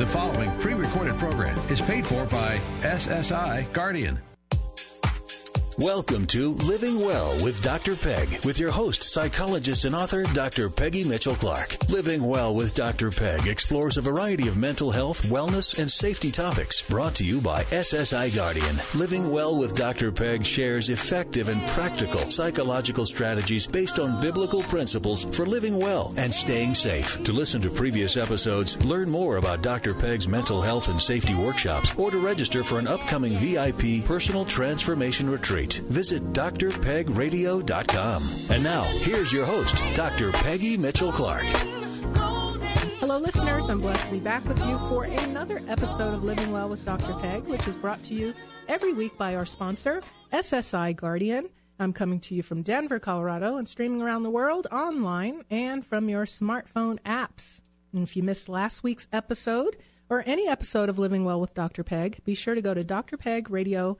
The following pre recorded program is paid for by SSI Guardian. Welcome to Living Well with Dr. Peg, with your host, psychologist, and author, Dr. Peggy Mitchell Clark. Living Well with Dr. Peg explores a variety of mental health, wellness, and safety topics. Brought to you by SSI Guardian. Living Well with Dr. Peg shares effective and practical psychological strategies based on biblical principles for living well and staying safe. To listen to previous episodes, learn more about Dr. Peg's mental health and safety workshops, or to register for an upcoming VIP personal transformation retreat visit drpegradio.com. And now, here's your host, Dr. Peggy Mitchell Clark. Hello, listeners. I'm blessed to be back with you for another episode of Living Well with Dr. Peg, which is brought to you every week by our sponsor, SSI Guardian. I'm coming to you from Denver, Colorado, and streaming around the world online and from your smartphone apps. And if you missed last week's episode or any episode of Living Well with Dr. Peg, be sure to go to drpegradio.com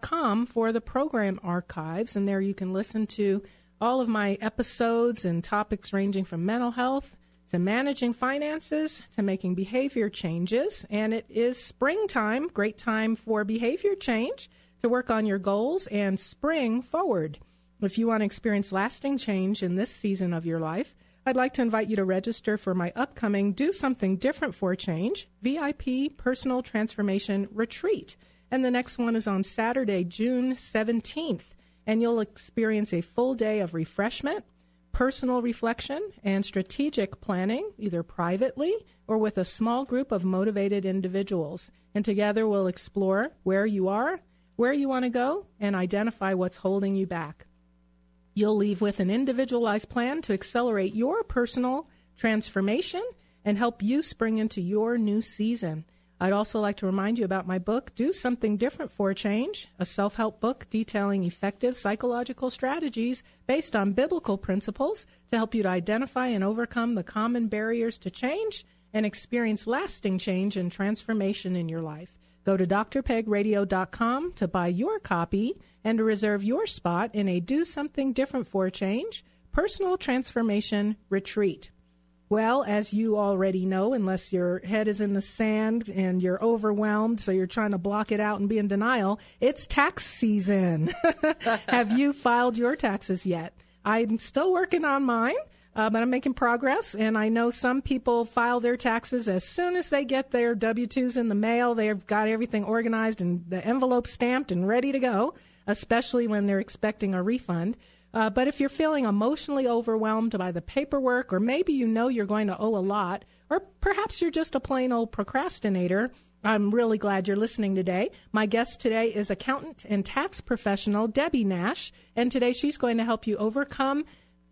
com for the program archives, and there you can listen to all of my episodes and topics ranging from mental health to managing finances to making behavior changes. And it is springtime, great time for behavior change to work on your goals and spring forward. If you want to experience lasting change in this season of your life, I'd like to invite you to register for my upcoming Do Something Different for Change VIP Personal Transformation Retreat and the next one is on Saturday, June 17th. And you'll experience a full day of refreshment, personal reflection, and strategic planning, either privately or with a small group of motivated individuals. And together we'll explore where you are, where you want to go, and identify what's holding you back. You'll leave with an individualized plan to accelerate your personal transformation and help you spring into your new season. I'd also like to remind you about my book, Do Something Different for a Change, a self help book detailing effective psychological strategies based on biblical principles to help you to identify and overcome the common barriers to change and experience lasting change and transformation in your life. Go to drpegradio.com to buy your copy and to reserve your spot in a Do Something Different for a Change personal transformation retreat. Well, as you already know, unless your head is in the sand and you're overwhelmed, so you're trying to block it out and be in denial, it's tax season. Have you filed your taxes yet? I'm still working on mine. Uh, but I'm making progress, and I know some people file their taxes as soon as they get their W 2s in the mail. They've got everything organized and the envelope stamped and ready to go, especially when they're expecting a refund. Uh, but if you're feeling emotionally overwhelmed by the paperwork, or maybe you know you're going to owe a lot, or perhaps you're just a plain old procrastinator, I'm really glad you're listening today. My guest today is accountant and tax professional Debbie Nash, and today she's going to help you overcome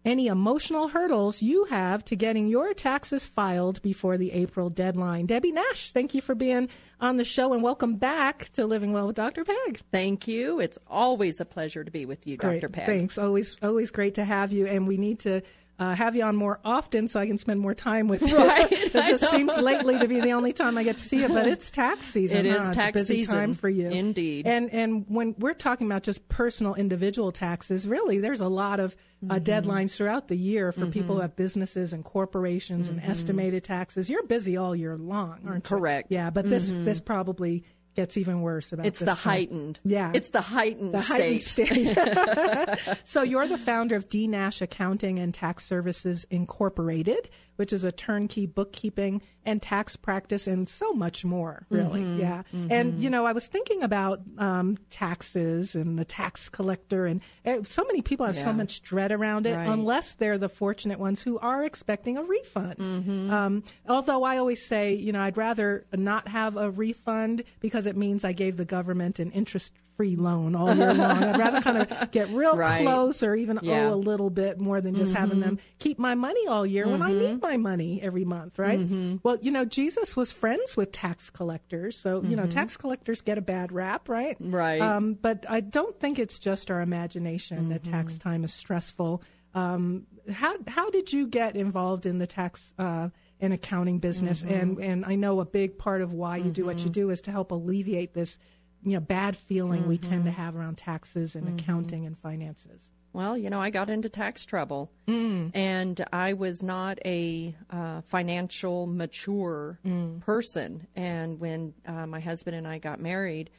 any emotional hurdles you have to getting your taxes filed before the April deadline. Debbie Nash, thank you for being on the show and welcome back to Living Well with Dr. Peg. Thank you. It's always a pleasure to be with you, Great. Dr. Peg. Thanks. Always always great to have you and we need to uh, have you on more often so I can spend more time with you. Right. it just seems lately to be the only time I get to see you, but it's tax season. It huh? is It's tax a busy season. time for you. Indeed. And and when we're talking about just personal individual taxes, really there's a lot of uh, Mm-hmm. deadlines throughout the year for people who have businesses and corporations and estimated taxes. You're busy all year long, aren't you? Mm-hmm. Correct. Yeah, but this this probably gets even worse about It's the time. heightened. Yeah. It's the heightened The heightened state. state. so you're the founder of D Nash Accounting and Tax Services Incorporated, which is a turnkey bookkeeping and tax practice and so much more, really. Mm-hmm. Yeah. And, you know, I was thinking about um, taxes and the tax collector, and uh, so many people have so much dread around it Right. unless they're the fortunate ones who are expecting a refund. Mm-hmm. Um, although I always say, you know, I'd rather not have a refund because it means I gave the government an interest free loan all year long. I'd rather kind of get real Right. close or even Yeah. Mm-hmm. owe a little bit more than just having them keep my money all year when I need my money every month, right? Mm-hmm. Well, you know, Jesus was friends with tax collectors. So, you Mm-hmm. know, tax collectors get a bad rap, right? Right. Um, but I don't think it's just our imagination that Mm-hmm. tax time is stressful. Um, how, how did you get involved in the tax uh, and accounting business? Mm-hmm. And, and I know a big part of why you do what you do is to help alleviate this you know bad feeling we tend to Mm-hmm. have around taxes and accounting and finances. well, you know, I got into tax trouble, Mm. and I was not a uh, financial mature Mm. person. And when uh, my husband and I got married,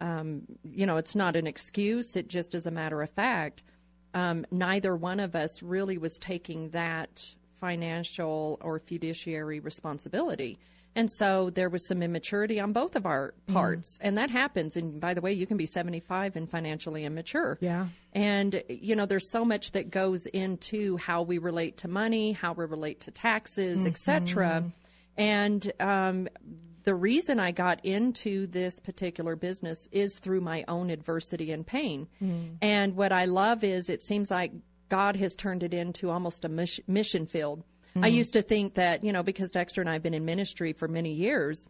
um, you know, it's not an excuse. It just is a matter of fact. Um, neither one of us really was taking that financial or fiduciary responsibility. And so there was some immaturity on both of our Mm. parts. And that happens. And by the way, you can be 75 and financially immature. Yeah. And, you know, there's so much that goes into how we relate to money, how we relate to taxes, et cetera. And um, the reason I got into this particular business is through my own adversity and pain. And what I love is it seems like God has turned it into almost a mission field. I used to think that, you know, because Dexter and I have been in ministry for many years,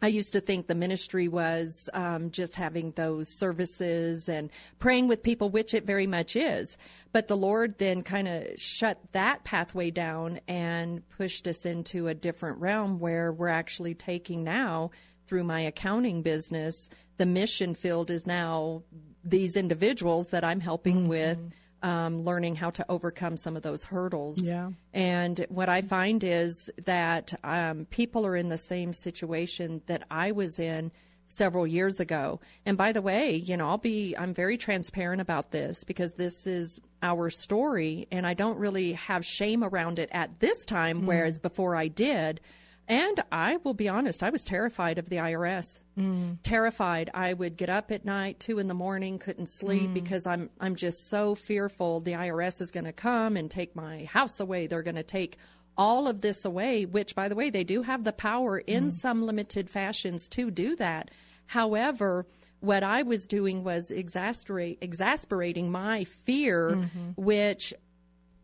I used to think the ministry was um, just having those services and praying with people, which it very much is. But the Lord then kind of shut that pathway down and pushed us into a different realm where we're actually taking now through my accounting business. The mission field is now these individuals that I'm helping with. Um, learning how to overcome some of those hurdles. Yeah. And what I find is that um, people are in the same situation that I was in several years ago. And by the way, you know, I'll be, I'm very transparent about this because this is our story and I don't really have shame around it at this time, whereas before I did. And I will be honest, I was terrified of the IRS. Mm. Terrified. I would get up at night, two in the morning, couldn't sleep mm. because I'm I'm just so fearful the IRS is going to come and take my house away. They're going to take all of this away. Which, by the way, they do have the power in mm. some limited fashions to do that. However, what I was doing was exasperate, exasperating my fear, mm-hmm. which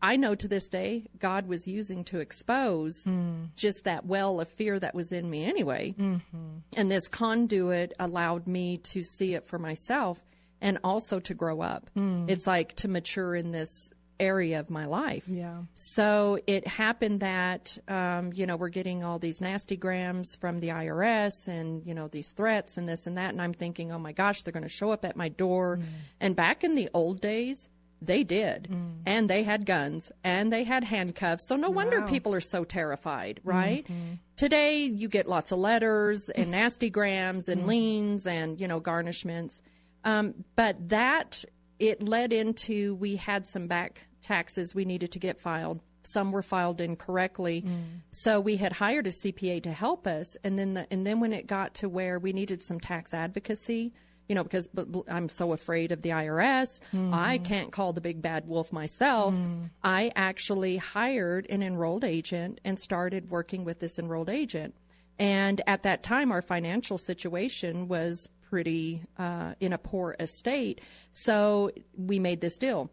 I know to this day God was using to expose hmm. just that well of fear that was in me anyway. Mm-hmm. And this conduit allowed me to see it for myself and also to grow up. Hmm. It's like to mature in this area of my life. Yeah. So it happened that, um, you know, we're getting all these nasty grams from the IRS and, you know, these threats and this and that. And I'm thinking, oh my gosh, they're going to show up at my door. Hmm. And back in the old days, they did. Mm. And they had guns and they had handcuffs. So no wonder people are so terrified, mm-hmm. right? Today, you get lots of letters and nasty grams and mm. liens and, you know, garnishments. Um, but that it led into we had some back taxes we needed to get filed. Some were filed incorrectly, mm. so we had hired a CPA to help us. And then the, and then when it got to where we needed some tax advocacy, you know, because I'm so afraid of the IRS, I can't call the big bad wolf myself. I actually hired an enrolled agent and started working with this enrolled agent. And at that time, our financial situation was pretty uh, in a poor estate. So we made this deal.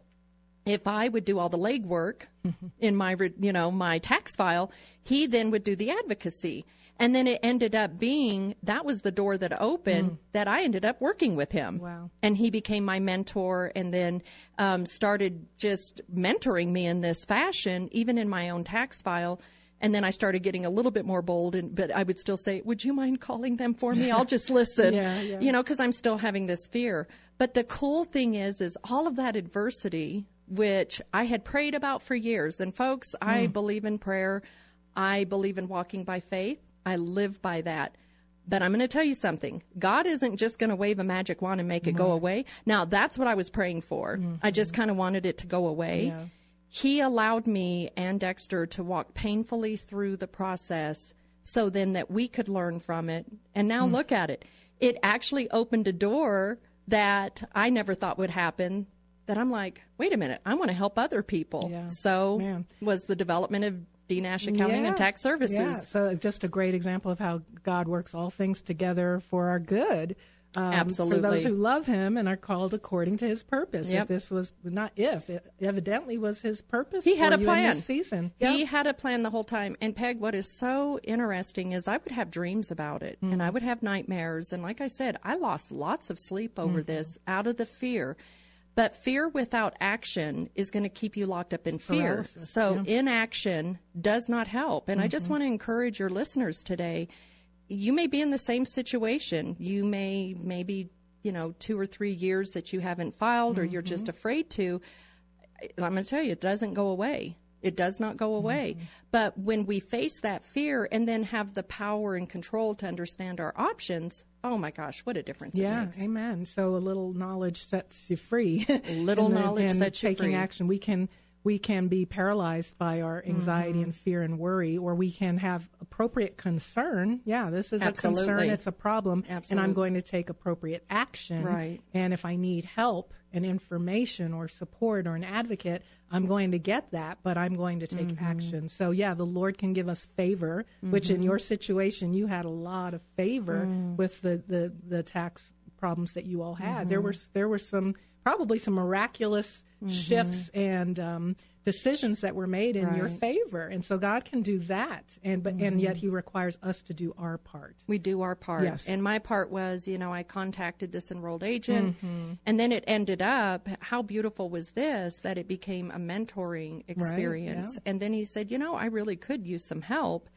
If I would do all the legwork in my, you know, my tax file, he then would do the advocacy. And then it ended up being that was the door that opened that I ended up working with him. Wow. And he became my mentor and then um, started just mentoring me in this fashion, even in my own tax file. And then I started getting a little bit more bold, and, but I would still say, Would you mind calling them for me? I'll just listen. Yeah, yeah. You know, because I'm still having this fear. But the cool thing is, is all of that adversity, which I had prayed about for years. And folks, I believe in prayer. I believe in walking by faith. I live by that. But I'm going to tell you something. God isn't just going to wave a magic wand and make it go away. Now, that's what I was praying for. I just mm-hmm. kind of wanted it to go away. Yeah. He allowed me and Dexter to walk painfully through the process so then that we could learn from it. And now mm. look at it. It actually opened a door that I never thought would happen. That I'm like, wait a minute, I want to help other people. Yeah. So Man. was the development of D Nash Accounting and Tax Services. Yeah, so just a great example of how God works all things together for our good. Um, Absolutely. For those who love Him and are called according to His purpose. Yep. If this was not if, it evidently was His purpose. He had a plan. this season. He had a plan the whole time. And Peg, what is so interesting is I would have dreams about it and I would have nightmares. And like I said, I lost lots of sleep over this out of the fear. But fear without action is going to keep you locked up in fear. Paralysis, So inaction does not help. And I just mm-hmm. want to encourage your listeners today. You may be in the same situation. You may maybe, you know, two or three years that you haven't filed or you're mm-hmm. just afraid to I'm going to tell you, it doesn't go away. It does not go away. Mm-hmm. But when we face that fear and then have the power and control to understand our options, oh my gosh, what a difference it Yeah, amen. So a little knowledge sets you free. Little And knowledge and sets you taking free. action. We can we can be paralyzed by our anxiety Mm-hmm. and fear and worry, or we can have appropriate concern. Yeah, this is a concern. It's a problem, Absolutely. and I'm going to take appropriate action. Right. And if I need help and information or support or an advocate, I'm going to get that, but I'm going to take Mm-hmm. action. So, yeah, the Lord can give us favor, which in your situation, you had a lot of favor Mm. with the, the, the tax problems that you all had. There Mm-hmm. were there were some probably some miraculous shifts and um, decisions that were made in your favor, and so God can do that, and but and yet He requires us to do our part. we do our part. Yes. And my part was, you know, I contacted this enrolled agent, Mm-hmm. and then it ended up. How beautiful was this that it became a mentoring experience? And then he said, you know, I really could use some help,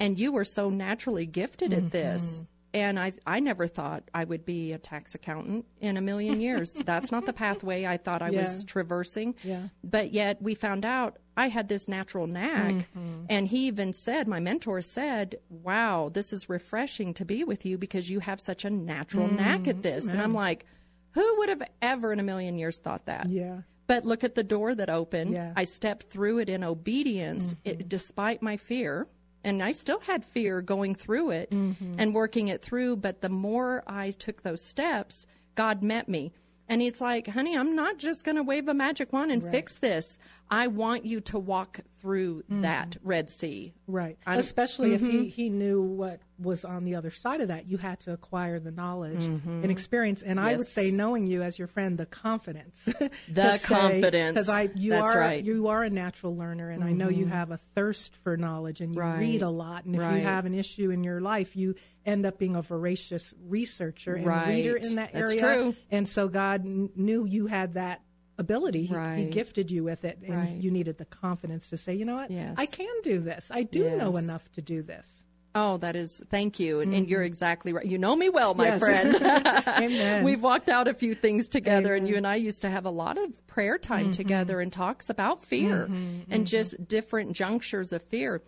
and you were so naturally gifted at this. Mm-hmm. And I, I never thought I would be a tax accountant in a million years. That's not the pathway I thought I Yeah. was traversing. Yeah. But yet we found out I had this natural knack. Mm-hmm. And he even said, my mentor said, wow, this is refreshing to be with you because you have such a natural knack at this. And I'm like, who would have ever in a million years thought that? Yeah. But look at the door that opened. Yeah. I stepped through it in obedience, Mm-hmm. it, despite my fear. And I still had fear going through it Mm-hmm. and working it through. But the more I took those steps, God met me. And it's like, honey, I'm not just going to wave a magic wand and fix this. I want you to walk through Mm-hmm. that Red Sea. Right. I'm- Especially if he, he knew what was on the other side of that. You had to acquire the knowledge mm-hmm. and experience. And I would say, knowing you as your friend, the confidence. The confidence. Because I you That's are right. you are a natural learner and I know you mm-hmm. have a thirst for knowledge and you Right. read a lot. And if you have an issue in your life, you end up being a voracious researcher and reader in that That's area. true. And so God kn- knew you had that ability. He, he gifted you with it and Right. you needed the confidence to say, you know what? Yes. I can do this. I do know enough to do this. Oh, that is, thank you. And, and you're mm-hmm. exactly right. You know me well, my Yes. friend. Amen. We've walked out a few things together, and you and I used to have a lot of prayer time mm-hmm. together and talks about fear mm-hmm. and just different junctures of fear.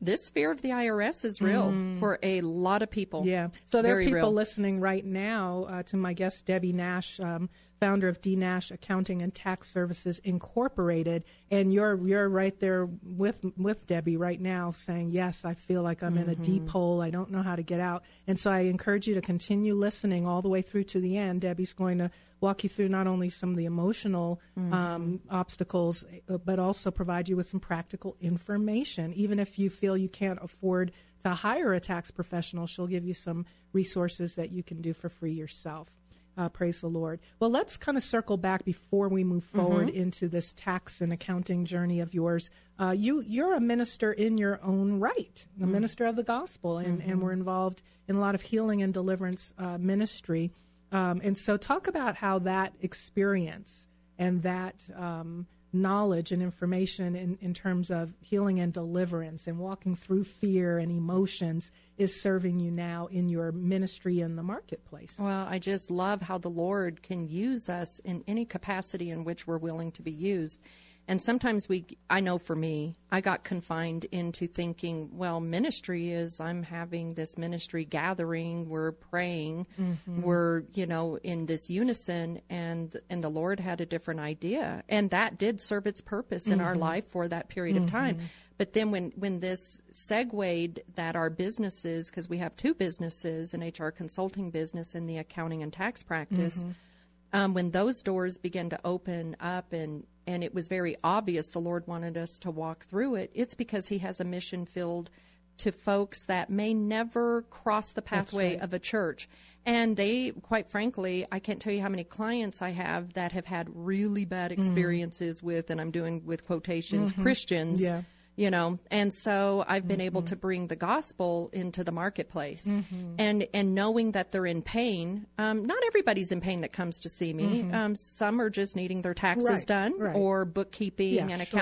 This fear of the IRS is real for a lot of people. Yeah. So there Very are people real. listening right now uh, to my guest, Debbie Nash, um, founder of D Nash Accounting and Tax Services Incorporated, and you're you're right there with with Debbie right now, saying, "Yes, I feel like I'm in a Mm-hmm. deep hole. I don't know how to get out." And so I encourage you to continue listening all the way through to the end. Debbie's going to walk you through not only some of the emotional Mm-hmm. um, obstacles, uh, but also provide you with some practical information. Even if you feel you can't afford to hire a tax professional, she'll give you some resources that you can do for free yourself. Uh, praise the Lord. Well, let's kind of circle back before we move forward into this tax and accounting journey of yours. Uh, you you're a minister in your own right, a minister of the gospel, and, and we're involved in a lot of healing and deliverance uh, ministry. Um, and so, talk about how that experience and that um, knowledge and information in, in terms of healing and deliverance and walking through fear and emotions is serving you now in your ministry in the marketplace. Well, I just love how the Lord can use us in any capacity in which we're willing to be used. And sometimes we, I know for me, I got confined into thinking, well, ministry is I'm having this ministry gathering, we're praying, mm-hmm. we're, you know, in this unison, and and the Lord had a different idea, and that did serve its purpose in our mm-hmm. life for that period of time. Mm-hmm. But then when when this segued that our businesses, because we have two businesses, an HR consulting business and the accounting and tax practice um, when those doors began to open up and and it was very obvious the Lord wanted us to walk through it, it's because He has a mission filled to folks that may never cross the pathway of a church. And they, quite frankly, I can't tell you how many clients I have that have had really bad mm-hmm. experiences with, and I'm doing with quotations, mm-hmm. Christians Yeah. You know? And so i've been able to bring the gospel into the marketplace. And and knowing that they're in pain um, not everybody's in pain that comes to see me. Um, some are just needing their taxes Right, done right. or bookkeeping Yeah, and sure.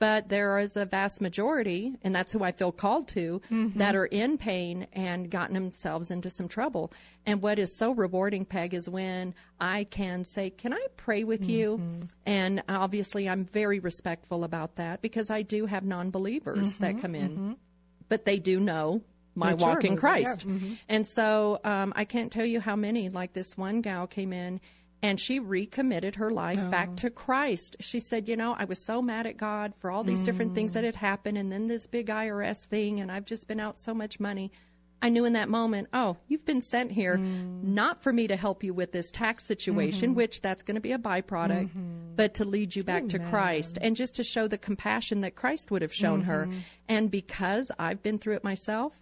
But there is a vast majority, and that's who I feel called to, that are in pain and gotten themselves into some trouble. And what is so rewarding, Peg, is when I can say, Can I pray with you? And obviously, I'm very respectful about that because I do have non believers that come in, but they do know my walk in moving, yeah. Christ. And so um, I can't tell you how many, like this one gal came in and she recommitted her life Oh. back to Christ. She said, You know, I was so mad at God for all these different things Mm. that had happened, and then this big IRS thing, and I've just been out so much money. I knew in that moment, oh, you've been sent here Mm. not for me to help you with this tax situation, Mm-hmm. which that's going to be a byproduct, but to lead you back to Christ and just to show the compassion that Christ would have shown her. Mm-hmm. And because I've been through it myself,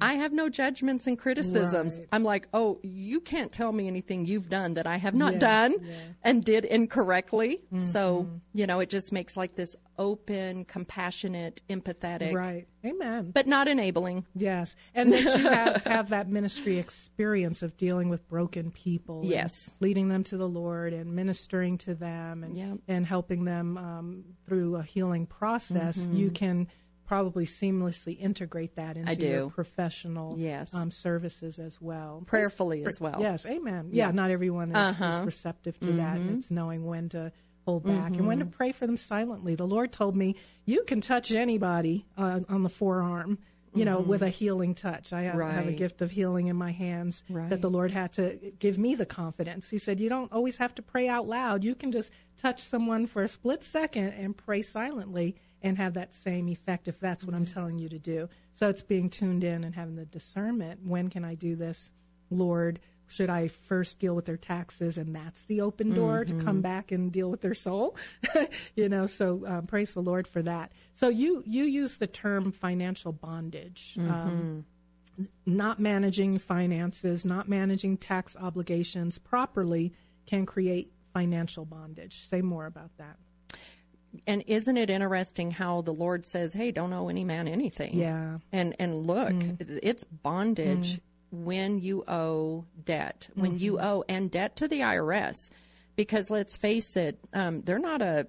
I have no judgments and criticisms. Right. I'm like, oh, you can't tell me anything you've done that I have not Yeah, done yeah. and did incorrectly. So, Mm-hmm. you know, it just makes like this open, compassionate, empathetic, Right. Amen. but not enabling. Yes, and that you have, have that ministry experience of dealing with broken people. Yes. leading them to the Lord and ministering to them and Yep. and helping them um, through a healing process. You can probably seamlessly integrate that into Mm-hmm. Your professional Yes. um, services as well. Prayerfully as well. Yes, Amen. Yeah, not everyone is, Uh-huh. is receptive to that. Mm-hmm. And it's knowing when to hold back and when to pray for them silently. The Lord told me, you can touch anybody uh, on the forearm, you know, with a healing touch. I have, I have a Mm-hmm. Gift of healing in my hands that the Lord had to give me the confidence. He said, you don't always have to pray out loud. You can just touch someone for a split second and pray silently and have that same effect if that's what I'm telling you to do. So it's being tuned in and having the discernment. When can I do this, Lord? Should I first deal with their taxes, and that's the open door to come back and deal with their soul? you know, so um, praise the Lord for that. So you you use the term financial bondage. Um, not managing finances, not managing tax obligations properly can create financial bondage. Say more about that. And isn't it interesting how the Lord says, "Hey, don't owe any man anything." Yeah. And and look, it's bondage when you owe debt, when you mm-hmm. owe and debt to the IRS, because let's face it, um, they're not a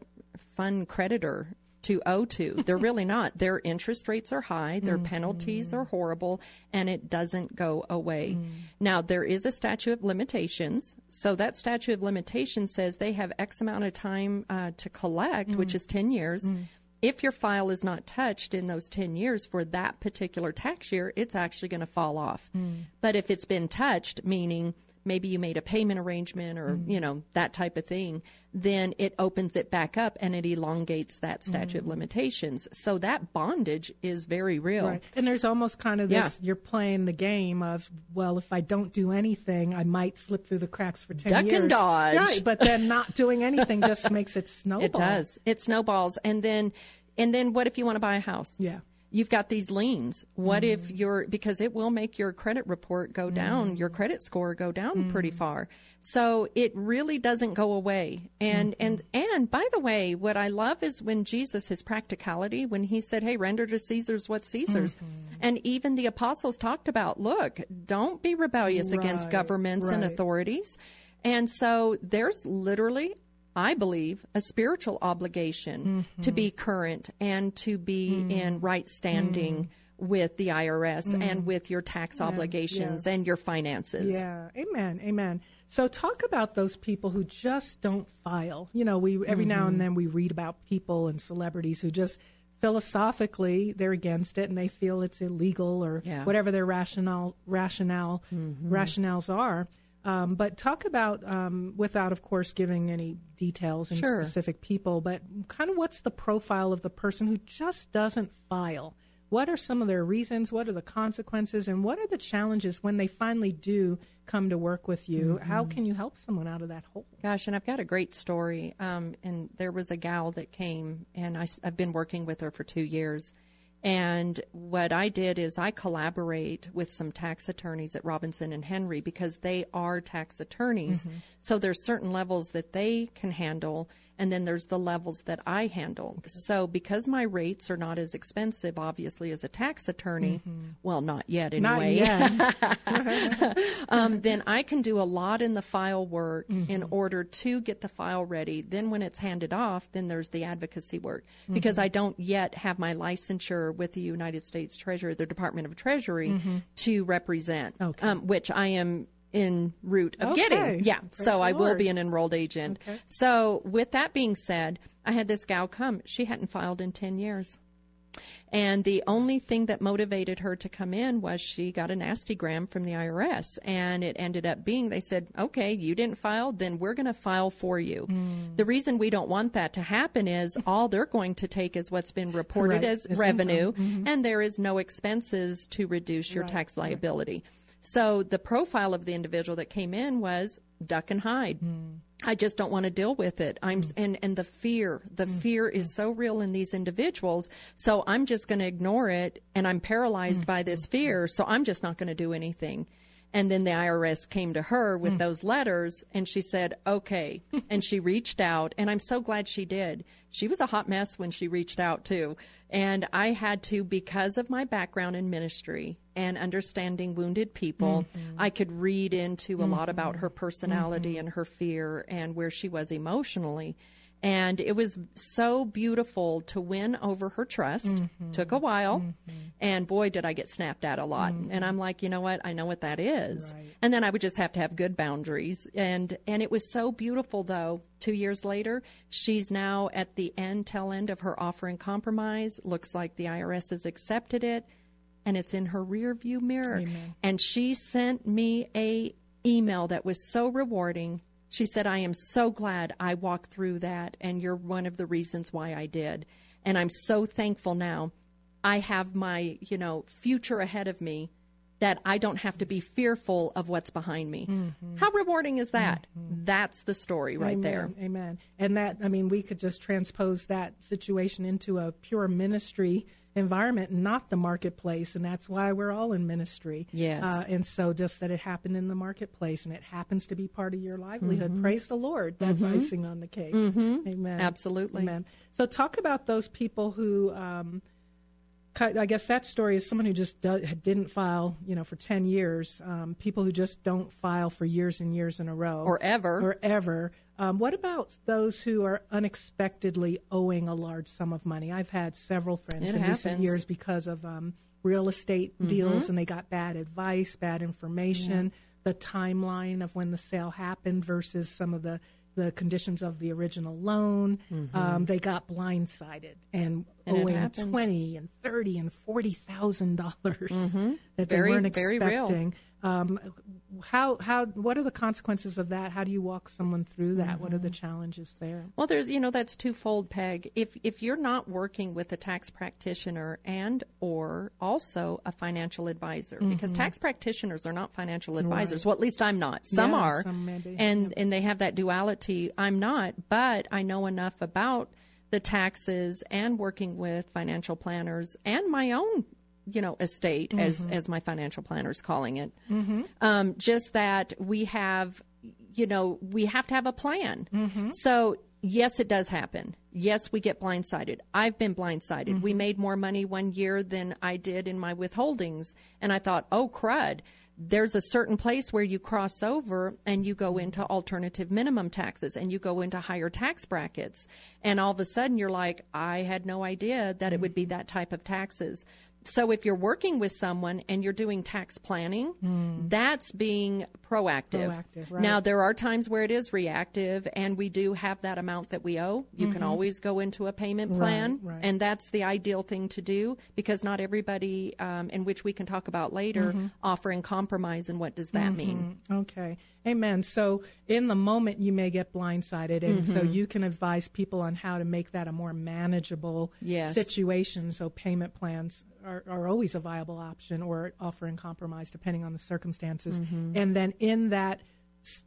fun creditor to owe to. They're really not. Their interest rates are high, their mm-hmm. penalties are horrible, and it doesn't go away. Mm. Now, there is a statute of limitations. So that statute of limitations says they have X amount of time uh, to collect, which mm. is 10 years. Mm. If your file is not touched in those 10 years for that particular tax year, it's actually going to fall off. Hmm. But if it's been touched, meaning maybe you made a payment arrangement or, mm-hmm. you know, that type of thing, then it opens it back up and it elongates that statute of mm-hmm. limitations. So that bondage is very real. Right. And there's almost kind of this you're playing the game of, well, if I don't do anything, I might slip through the cracks for 10 Duck and years. dodge. Right. But then not doing anything just makes it snowball. It does. It snowballs. And then, and then what if you want to buy a house? Yeah. You've got these liens. What if mm. you're, because it will make your credit report go down, mm. your credit score go down mm. pretty far. So it really doesn't go away. And, mm-hmm. and, and by the way, what I love is when Jesus, his practicality, when he said, Hey, render to Caesar's what Caesar's. Mm-hmm. And even the apostles talked about, look, don't be rebellious against Right, governments and authorities. And so there's literally I believe, a spiritual obligation to be current and to be in right standing with the IRS and with your tax obligations and your finances. Yeah, amen, amen. So talk about those people who just don't file. You know, we every now Mm-hmm. and then we read about people and celebrities who just philosophically they're against it and they feel it's illegal or Yeah. whatever their rationale rationale Mm-hmm. rationales are. Um, but talk about um, without, of course, giving any details and Sure. specific people, but kind of what's the profile of the person who just doesn't file? What are some of their reasons? What are the consequences? And what are the challenges when they finally do come to work with you? How can you help someone out of that hole? Gosh, and I've got a great story. Um, and there was a gal that came, and I, have been working with her for two years. And what I did is I collaborate with some tax attorneys at Robinson and Henry because they are tax attorneys. Mm-hmm. So there's certain levels that they can handle, and then there's the levels that I handle. So because my rates are not as expensive, obviously, as a tax attorney, well, not yet anyway. Not yet. um, then I can do a lot in the file work Mm-hmm. in order to get the file ready. Then when it's handed off, then there's the advocacy work because Mm-hmm. I don't yet have my licensure with the United States Treasury, the Department of Treasury, to represent, Mm-hmm. Okay. um, which I am in route of Okay. getting. Yeah, Praise so I will be an enrolled agent. Okay. So with that being said, I had this gal come. She hadn't filed in 10 years. And the only thing that motivated her to come in was she got a nasty gram from the IRS. And it ended up being they said, okay, you didn't file, then we're going to file for you. Hmm. The reason we don't want that to happen is all they're going to take is what's been reported Right, as as revenue. Mm-hmm. and there is no expenses to reduce your tax liability. So the profile of the individual that came in was duck and hide. Hmm. I just don't want to deal with it. I'm hmm. and and the fear, the hmm. fear is so real in these individuals. So I'm just going to ignore it, and I'm paralyzed by this fear. So I'm just not going to do anything. And then the IRS came to her with those letters, and she said, "Okay." and she reached out, and I'm so glad she did. She was a hot mess when she reached out too, and I had to because of my background in ministry and understanding wounded people. Mm-hmm. I could read into a lot about her mm-hmm. personality mm-hmm. and her fear and where she was emotionally. And it was so beautiful to win over her trust. Mm-hmm. Took a while. Mm-hmm. And boy, did I get snapped at a lot. Mm-hmm. And I'm like, you know what? I know what that is. And then I would just have to have good boundaries. And, and it was so beautiful though. Two years later, she's now at the end, tail end of her offer and compromise. Looks like the IRS has accepted it and it's in her rear view mirror. And she sent me a email that was so rewarding. She said, I am so glad I walked through that, and you're one of the reasons why I did. And I'm so thankful now. I have my, you know, future ahead of me that I don't have to be fearful of what's behind me. Mm-hmm. How rewarding is that? Mm-hmm. That's the story right Amen, there. Amen. And that, I mean, we could just transpose that situation into a pure ministry environment, not the marketplace. And that's why we're all in ministry. Yes. Uh, and so just that it happened in the marketplace and it happens to be part of your livelihood. Mm-hmm. Praise the Lord. That's icing on the cake. Amen. Absolutely. Amen. So talk about those people who, um, I guess that story is someone who just do, didn't file, you know, for 10 years. Um, people who just don't file for years and years in a row. Or ever. Or ever. Um, what about those who are unexpectedly owing a large sum of money? I've had several friends It in recent years because of um, real estate Mm-hmm. deals and they got bad advice, bad information, the timeline of when the sale happened versus some of the, the conditions of the original loan. Um, they got blindsided and, Mm-hmm. And it owing twenty and thirty and forty thousand dollars that they Mm-hmm. Very- weren't expecting. Um, how how what are the consequences of that? How do you walk someone through that? What are Mm-hmm. the challenges there? Well, there's you know that's twofold, Peg. If if you're not working with a tax practitioner and or also a financial advisor, because tax practitioners are not financial advisors. Well, at least I'm not. Some Yeah, are, some and and they have that duality. I'm not, but I know enough about the taxes and working with financial planners and my own you know estate as mm-hmm. as my financial planner is calling it. Mm-hmm. Um, just that we have you know we have to have a plan. Mm-hmm. So yes it does happen. Yes we get blindsided. I've been blindsided. We made more money one year than i did in my withholdings. And i thought oh crud there's a certain place where you cross over and you go into alternative minimum taxes and you go into higher tax brackets. And all of a sudden you're like, I had no idea that it would be that type of taxes. So if you're working with someone and you're doing tax planning, that's being proactive. Proactive, right. Now there are times where it is reactive and we do have that amount that we owe. You can always go into a payment plan Mm-hmm. right. and that's the ideal thing to do because not everybody, um, in which we can talk about later, Mm-hmm. offer in compromise and what does that mean? Okay. Amen. So in the moment, you may get blindsided, and so Mm-hmm. you can advise people on how to make that a more manageable Yes. situation. So payment plans are, are always a viable option, or offer in compromise depending on the circumstances. Mm-hmm. And then in that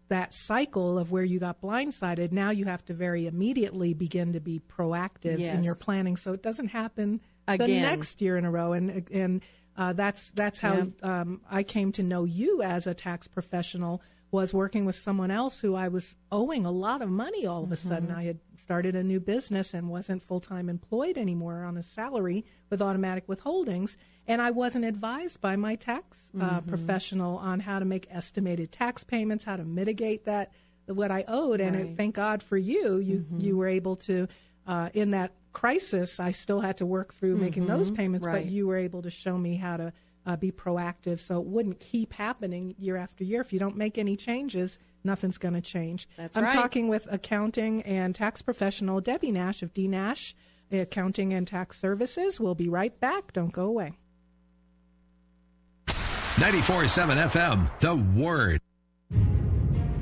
that cycle of where you got blindsided, now you have to very immediately begin to be proactive in your planning, so it doesn't happen the next year in a row. And and uh, that's that's how Yeah. um, I came to know you as a tax professional was working with someone else who I was owing a lot of money all of a sudden. I had started a new business and wasn't full time employed anymore on a salary with automatic withholdings. And I wasn't advised by my tax uh, professional on how to make estimated tax payments, how to mitigate that, what I owed. And it, thank God for you, you, you were able to, uh, in that crisis, I still had to work through making those payments, Right. but you were able to show me how to uh, be proactive so it wouldn't keep happening year after year. If you don't make any changes, nothing's going to change. That's I'm right. talking with accounting and tax professional Debbie Nash of D Nash Accounting and Tax Services. We'll be right back. Don't go away. 94.7 FM, The Word.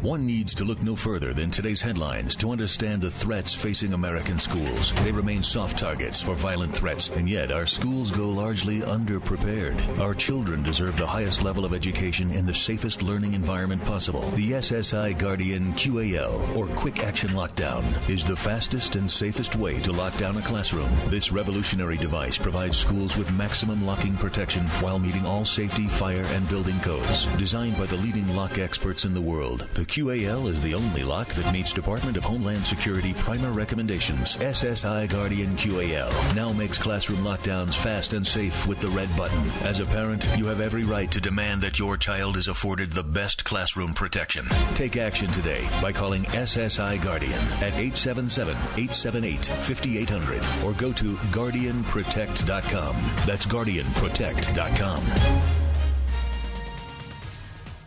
One needs to look no further than today's headlines to understand the threats facing American schools. They remain soft targets for violent threats, and yet our schools go largely underprepared. Our children deserve the highest level of education in the safest learning environment possible. The SSI Guardian QAL, or Quick Action Lockdown, is the fastest and safest way to lock down a classroom. This revolutionary device provides schools with maximum locking protection while meeting all safety, fire, and building codes. Designed by the leading lock experts in the world, the QAL is the only lock that meets Department of Homeland Security primer recommendations. SSI Guardian QAL now makes classroom lockdowns fast and safe with the red button. As a parent, you have every right to demand that your child is afforded the best classroom protection. Take action today by calling SSI Guardian at 877-878-5800 or go to guardianprotect.com. That's guardianprotect.com.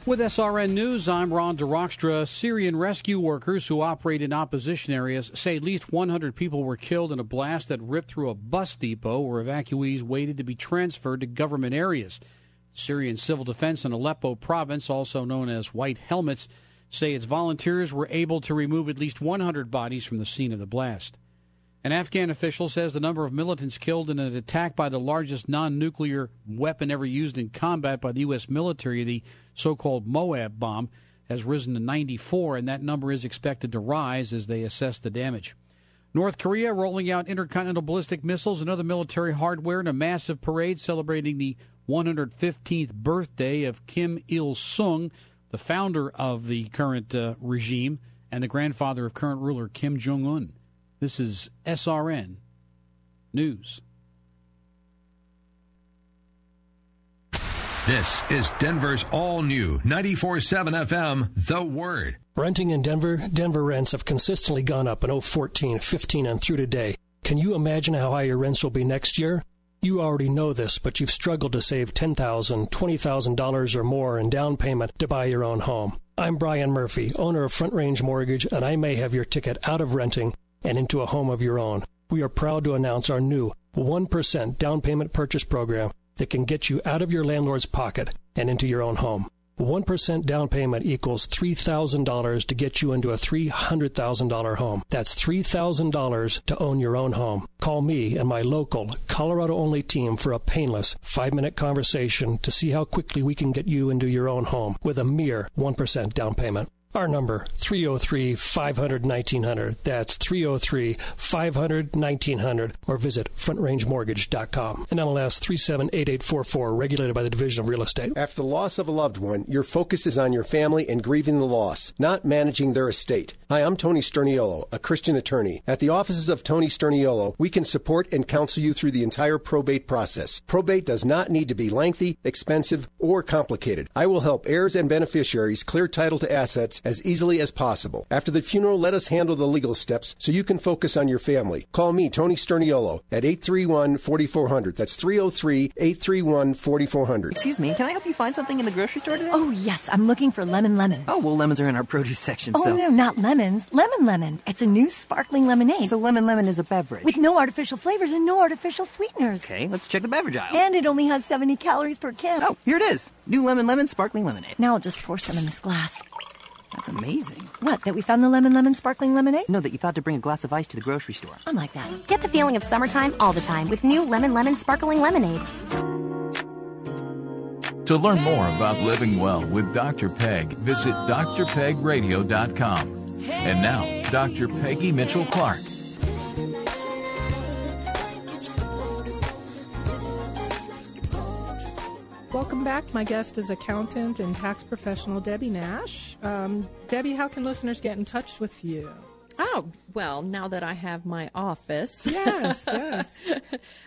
With SRN News, I'm Ron DeRockstra. Syrian rescue workers who operate in opposition areas say at least 100 people were killed in a blast that ripped through a bus depot where evacuees waited to be transferred to government areas. Syrian Civil Defense in Aleppo province, also known as White Helmets, say its volunteers were able to remove at least 100 bodies from the scene of the blast. An Afghan official says the number of militants killed in an attack by the largest non nuclear weapon ever used in combat by the U.S. military, the so called Moab bomb, has risen to 94, and that number is expected to rise as they assess the damage. North Korea rolling out intercontinental ballistic missiles and other military hardware in a massive parade celebrating the 115th birthday of Kim Il sung, the founder of the current uh, regime and the grandfather of current ruler Kim Jong un. This is SRN News. This is Denver's all new 94.7 FM, The Word. Renting in Denver, Denver rents have consistently gone up in 014, 15, and through today. Can you imagine how high your rents will be next year? You already know this, but you've struggled to save $10,000, $20,000 or more in down payment to buy your own home. I'm Brian Murphy, owner of Front Range Mortgage, and I may have your ticket out of renting and into a home of your own. We are proud to announce our new 1% down payment purchase program that can get you out of your landlord's pocket and into your own home. 1% down payment equals $3,000 to get you into a $300,000 home. That's $3,000 to own your own home. Call me and my local, Colorado only team for a painless five minute conversation to see how quickly we can get you into your own home with a mere 1% down payment. Our number, 303 500 1900. That's 303 500 1900. Or visit frontrangemortgage.com. And MLS 378844, regulated by the Division of Real Estate. After the loss of a loved one, your focus is on your family and grieving the loss, not managing their estate. Hi, I'm Tony Sterniolo, a Christian attorney. At the offices of Tony Sterniolo, we can support and counsel you through the entire probate process. Probate does not need to be lengthy, expensive, or complicated. I will help heirs and beneficiaries clear title to assets as easily as possible. After the funeral, let us handle the legal steps so you can focus on your family. Call me, Tony Sterniolo, at 831 4400. That's 303 831 4400. Excuse me, can I help you find something in the grocery store today? Oh, yes, I'm looking for lemon lemon. Oh, well, lemons are in our produce section, Oh, so. no, not lemons. Lemon lemon. It's a new sparkling lemonade. So lemon lemon is a beverage. with no artificial flavors and no artificial sweeteners. Okay, let's check the beverage aisle. And it only has 70 calories per can. oh, here it is. New lemon lemon sparkling lemonade. Now I'll just pour some in this glass. That's amazing. What, that we found the lemon lemon sparkling lemonade? No, that you thought to bring a glass of ice to the grocery store. I'm like that. Get the feeling of summertime all the time with new Lemon Lemon Sparkling Lemonade. To learn more about living well with Dr. Peg, visit drpegradio.com. And now, Dr. Peggy Mitchell Clark. Welcome back. My guest is accountant and tax professional Debbie Nash. Um, Debbie, how can listeners get in touch with you? Oh, well, now that I have my office. Yes, yes.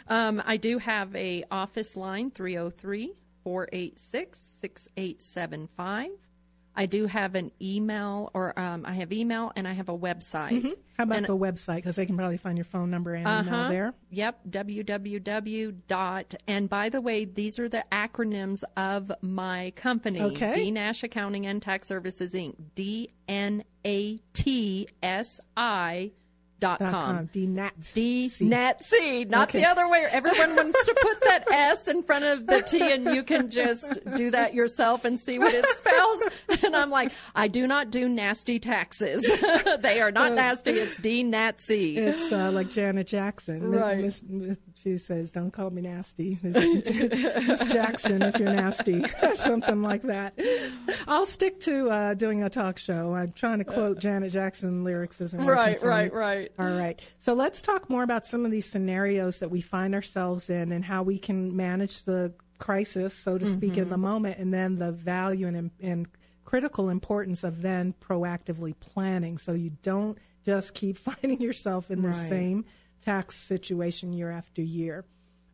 um, I do have a office line 303 486 6875. I do have an email, or um, I have email and I have a website. Mm-hmm. How about and, the website? Because they can probably find your phone number and uh-huh, email there. Yep, www. dot. And by the way, these are the acronyms of my company, Okay. D Nash Accounting and Tax Services Inc. D N A T S I. Dot com. DNAT. D Nat C, not Okay. the other way. Everyone wants to put that S in front of the T, and you can just do that yourself and see what it spells. And I'm like, I do not do nasty taxes. they are not nasty. It's D Nat C. It's uh, like Janet Jackson. Right. Miss, Miss, she says, "Don't call me nasty, Miss, Jackson, if you're nasty." Something like that. I'll stick to uh, doing a talk show. I'm trying to quote Janet Jackson lyrics working Right, for me. right, right. All right. So let's talk more about some of these scenarios that we find ourselves in and how we can manage the crisis, so to speak, in the Mm-hmm. moment, and then the value and, and critical importance of then proactively planning so you don't just keep finding yourself in the Right. same tax situation year after year.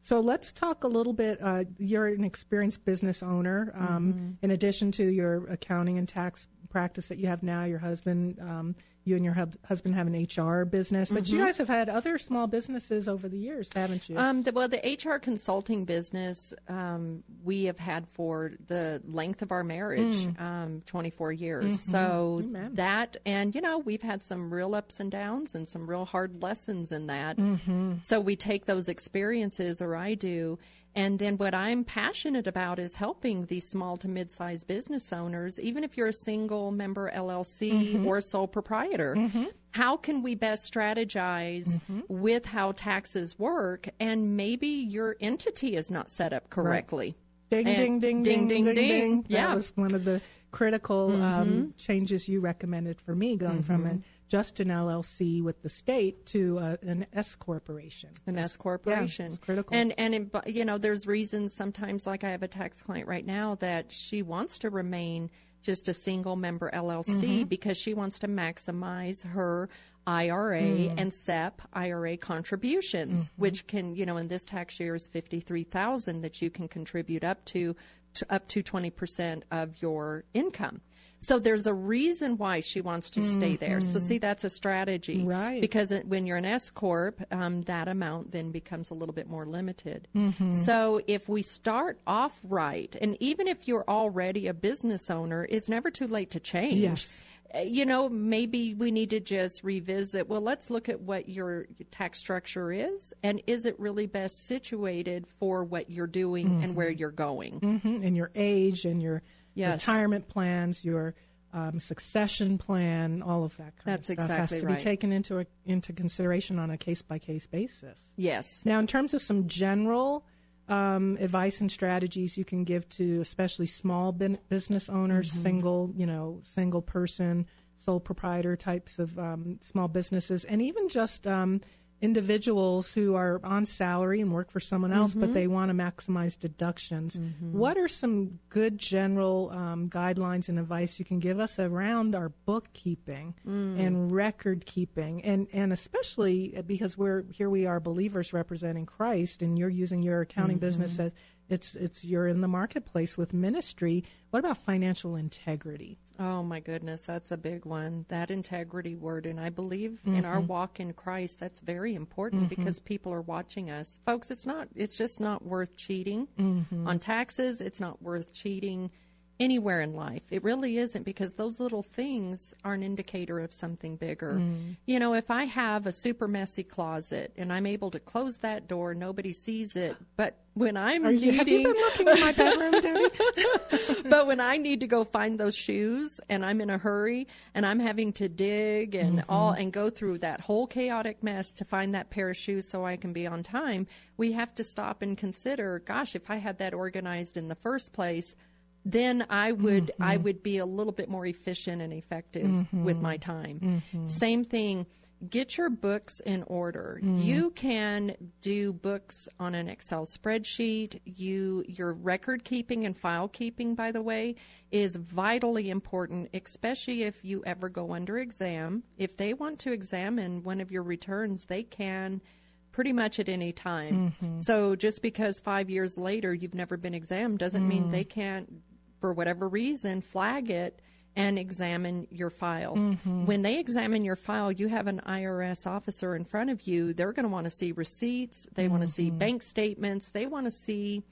So let's talk a little bit. Uh, you're an experienced business owner. Um, Mm-hmm. In addition to your accounting and tax practice that you have now, your husband, um, you and your hub- husband have an HR business, but you Mhm. guys have had other small businesses over the years, haven't you? Um, the, well, the HR consulting business um, we have had for the length of our marriage, Mm. um, 24 years. Mhm. So Amen. that, and you know, we've had some real ups and downs and some real hard lessons in that. Mhm. So we take those experiences, or I do. And then what I'm passionate about is helping these small to mid sized business owners, even if you're a single member LLC Mhm. or a sole proprietor. Mhm. How can we best strategize Mm-hmm. with how taxes work? And maybe your entity is not set up correctly. Ding, And- ding, ding, ding, ding, ding. That Yeah. was one of the critical um, Mhm. changes you recommended for me, going from Mhm. an just an LLC with the state to uh, an S corporation. an S corporation. Yeah, it's critical. And and in, you know, there's reasons sometimes. Like I have a tax client right now that she wants to remain just a single member LLC Mhm. because she wants to maximize her IRA Mm. and SEP IRA contributions, Mm-hmm. which can you know in this tax year is fifty three thousand that you can contribute up to, to up to twenty percent of your income. So there's a reason why she wants to stay there. So Mhm. see, that's a strategy, Right. Because it, when you're an S corp, um, that amount then becomes a little bit more limited. Mhm. So if we start off right, and even if you're already a business owner, it's never too late to change. Yes. Uh, You know, maybe we need to just revisit. Well, let's look at what your tax structure is, and is it really best situated for what you're doing and where you're going? hmm And your age and your Yes. retirement plans, your um, succession plan, all of that kind That's of stuff has to right. be taken into a, into consideration on a case by case basis. Yes. Now, in terms of some general um, advice and strategies you can give to especially small bin- business owners, Mhm. single, you know, single person, sole proprietor types of um, small businesses, and even just um, individuals who are on salary and work for someone else, but Mhm. they want to maximize deductions. What are some good general um, guidelines and advice you can give us around our bookkeeping Mm. and record keeping, and and especially because we're here we are believers representing Christ, and you're using your accounting business Mhm. as it's it's you're in the marketplace with ministry. What about financial integrity? Oh my goodness, that's a big one. That integrity word. And I believe in our Mhm. walk in Christ, that's very important Mhm. because people are watching us. Folks, it's not, it's just not worth cheating Mhm. on taxes. It's not worth cheating anywhere in life. It really isn't because those little things are an indicator of something bigger. Mm. You know, if I have a super messy closet and I'm able to close that door, nobody sees it. But when I'm Are you, have you been looking in my bedroom, Debbie? but when I need to go find those shoes and I'm in a hurry and I'm having to dig and Mm-hmm. all and go through that whole chaotic mess to find that pair of shoes so I can be on time, we have to stop and consider, gosh, if I had that organized in the first place, then I would I Mhm. would be a little bit more efficient and effective with Mhm. my time. Mhm. Same thing, get your books in order. Mm. You can do books on an Excel spreadsheet. You your record keeping and file keeping, by the way, is vitally important, especially if you ever go under exam. If they want to examine one of your returns, they can pretty much at any time. Mhm. So just because 5 years later you've never been examined doesn't mean Mm. they can't for whatever reason flag it and examine your file. Mhm. When they examine your file, you have an IRS officer in front of you. They're going to want to see receipts, they want to see bank statements, they want to see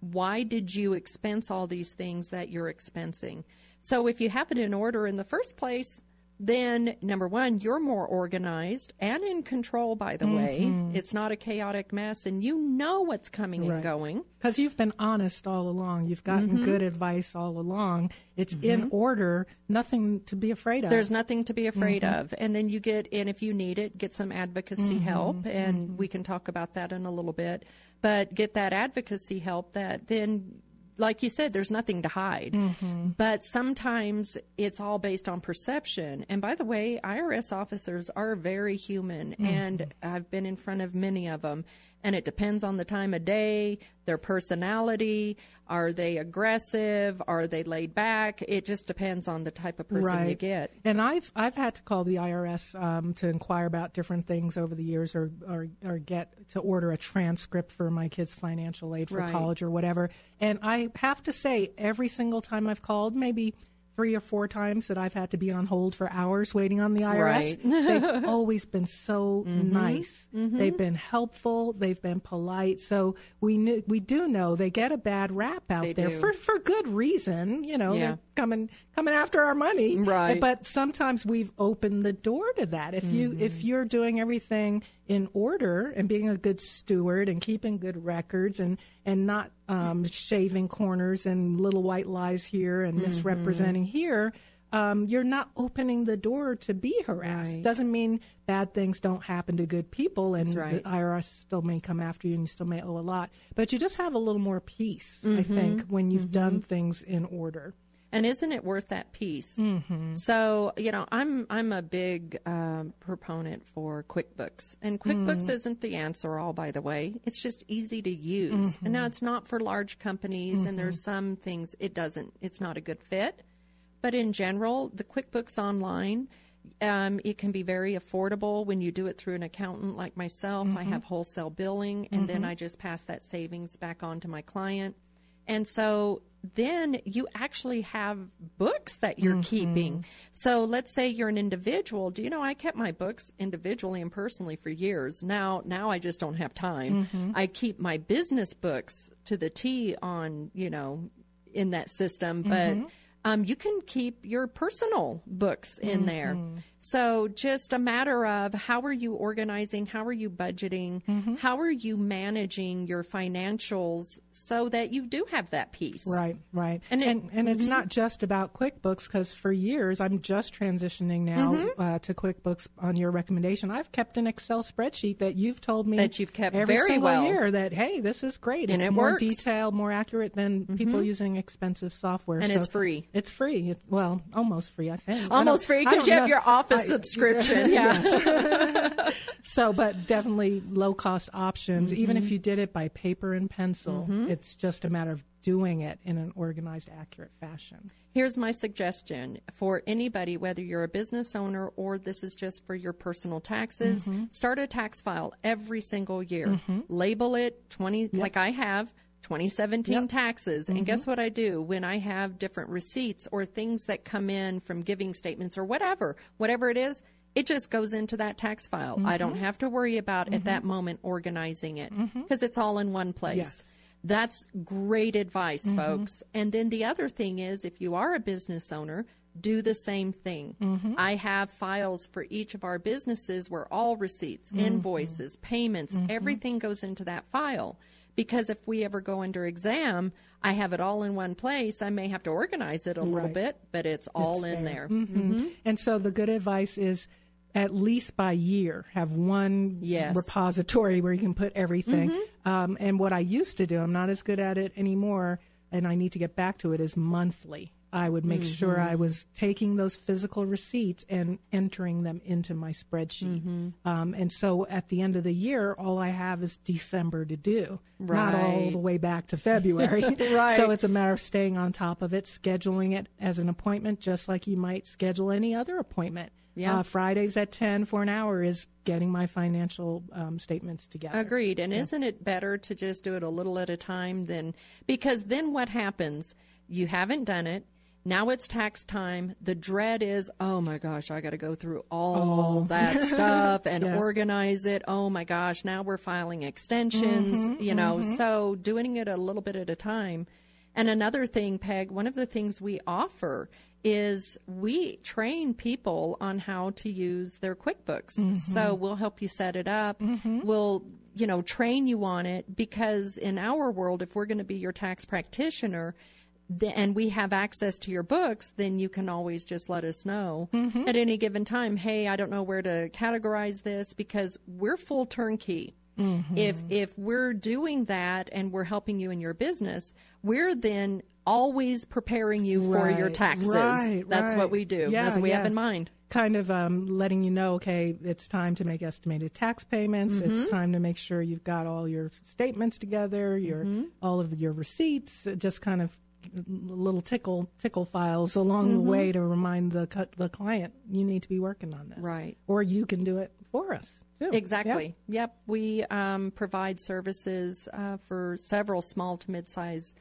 why did you expense all these things that you're expensing. So if you have it in order in the first place, then number one, you're more organized and in control, by the way. Mhm. It's not a chaotic mess, and you know what's coming and going. Because you've been honest all along. You've gotten Mhm. good advice all along. It's in order, nothing to be afraid of. There's nothing to be afraid Mhm. of. And then you get, and if you need it, get some advocacy Mhm, help. And we can talk about that in a little bit. But get that advocacy help that then, like you said, there's nothing to hide. Mhm. But sometimes it's all based on perception. And by the way, IRS officers are very human. Mhm. And I've been in front of many of them. And it depends on the time of day, their personality. Are they aggressive? Are they laid back? It just depends on the type of person you get. And I've I've had to call the IRS um, to inquire about different things over the years, or, or or get to order a transcript for my kids' financial aid for Right. college or whatever. And I have to say, every single time I've called, maybe three or four times that I've had to be on hold for hours waiting on the IRS. Right. They've always been so Mhm. nice. Mhm. They've been helpful. They've been polite. So we knew, we do know they get a bad rap out They there do. for for good reason. You know, Yeah. they're coming coming after our money. Right. But sometimes we've opened the door to that. If you Mm-hmm. if you're doing everything in order and being a good steward and keeping good records and and not um, shaving corners and little white lies here and Mm-hmm. misrepresenting here. Um, you're not opening the door to be harassed. Right. Doesn't mean bad things don't happen to good people, and right. the IRS still may come after you, and you still may owe a lot. But you just have a little more peace, I Mhm. think, when you've Mhm. done things in order. And isn't it worth that piece? Mhm. So you know, I'm I'm a big um, proponent for QuickBooks, and QuickBooks Mm. isn't the answer all. By the way, it's just easy to use. And now it's not for large companies, and there's some things it doesn't. It's not a good fit. But in general, the QuickBooks Online. Um, it can be very affordable when you do it through an accountant like myself. I Mhm. have wholesale billing, and then Mhm. I just pass that savings back on to my client. And so then you actually have books that you're Mhm. keeping. So let's say you're an individual. Do you know I kept my books individually and personally for years. Now now I just don't have time. Mhm. I keep my business books to the T on, you know, in that system, but Mhm. um, you can keep your personal books in there. So just a matter of how are you organizing? How are you budgeting? How are you managing your financials so that you do have that piece? Right, right. And And it- and, it's Mhm. not just about QuickBooks because for years I'm just transitioning now Mhm. uh, to QuickBooks on your recommendation. I've kept an Excel spreadsheet that you've told me That you've kept every very single well. year that hey, this is great. And it's it more works. detailed, more accurate than people Mhm. using expensive software. And So it's free. It's free. It's well, almost free. I think Almost free I 'cause don't you have your office subscription, yeah. Yes. so, but definitely low cost options. Even if Mhm. you did it by paper and pencil, Mhm. it's just a matter of doing it in an organized, accurate fashion. Here's my suggestion for anybody, whether you're a business owner or this is just for your personal taxes, Mhm. start a tax file every single year. Mhm. Label it 20, like I have. 2017 Yep. taxes. Mhm. And guess what I do when I have different receipts or things that come in from giving statements or whatever, whatever it is, it just goes into that tax file. I don't Mhm. have to worry about at that moment organizing it because it's all in one place. Yes. That's great advice, folks. And then the other thing is if you are a business owner, do the same thing. Mhm. I have files for each of our businesses where all receipts, Mhm. invoices, payments, Mhm. everything goes into that file. Because if we ever go under exam, I have it all in one place. I may have to organize it a little Right. bit, but it's all It's in there. Mhm. Mhm. And so the good advice is at least by year have one Yes. repository where you can put everything. Mhm. Um, and what I used to do, I'm not as good at it anymore, and I need to get back to it, is monthly. I would make sure I was taking those physical receipts and entering them into my spreadsheet. Mhm. Um, and so at the end of the year, all I have is December to do, not all the way back to February. Right. So it's a matter of staying on top of it, scheduling it as an appointment, just like you might schedule any other appointment. Yeah. Uh, Fridays at 10 for an hour is getting my financial um, statements together. Agreed. And isn't it better to just do it a little at a time than because then what happens? You haven't done it. Now it's tax time. The dread is, oh my gosh, I got to go through all Oh. that stuff and Yeah. organize it. Oh my gosh, now we're filing extensions, Mhm, you know. mhm. So doing it a little bit at a time. And another thing, Peg, one of the things we offer is we train people on how to use their QuickBooks. Mhm. So we'll help you set it up. We'll, you know, train you on it because in our world, if we're going to be your tax practitioner, th- and we have access to your books, then you can always just let us know Mhm. at any given time. Hey, I don't know where to categorize this because we're full turnkey. Mhm. If if we're doing that and we're helping you in your business, we're then always preparing you for your taxes. right, That's what we do. Yeah, That's what we have in mind. Kind of um, letting you know, okay, it's time to make estimated tax payments. It's Mhm. time to make sure you've got all your statements together, your Mm-hmm. all of your receipts. Just kind of little tickle tickle files along Mhm. the way to remind the the client you need to be working on this, Right. Or you can do it for us. Too. Exactly. Yep. We um, provide services uh, for several small to mid-size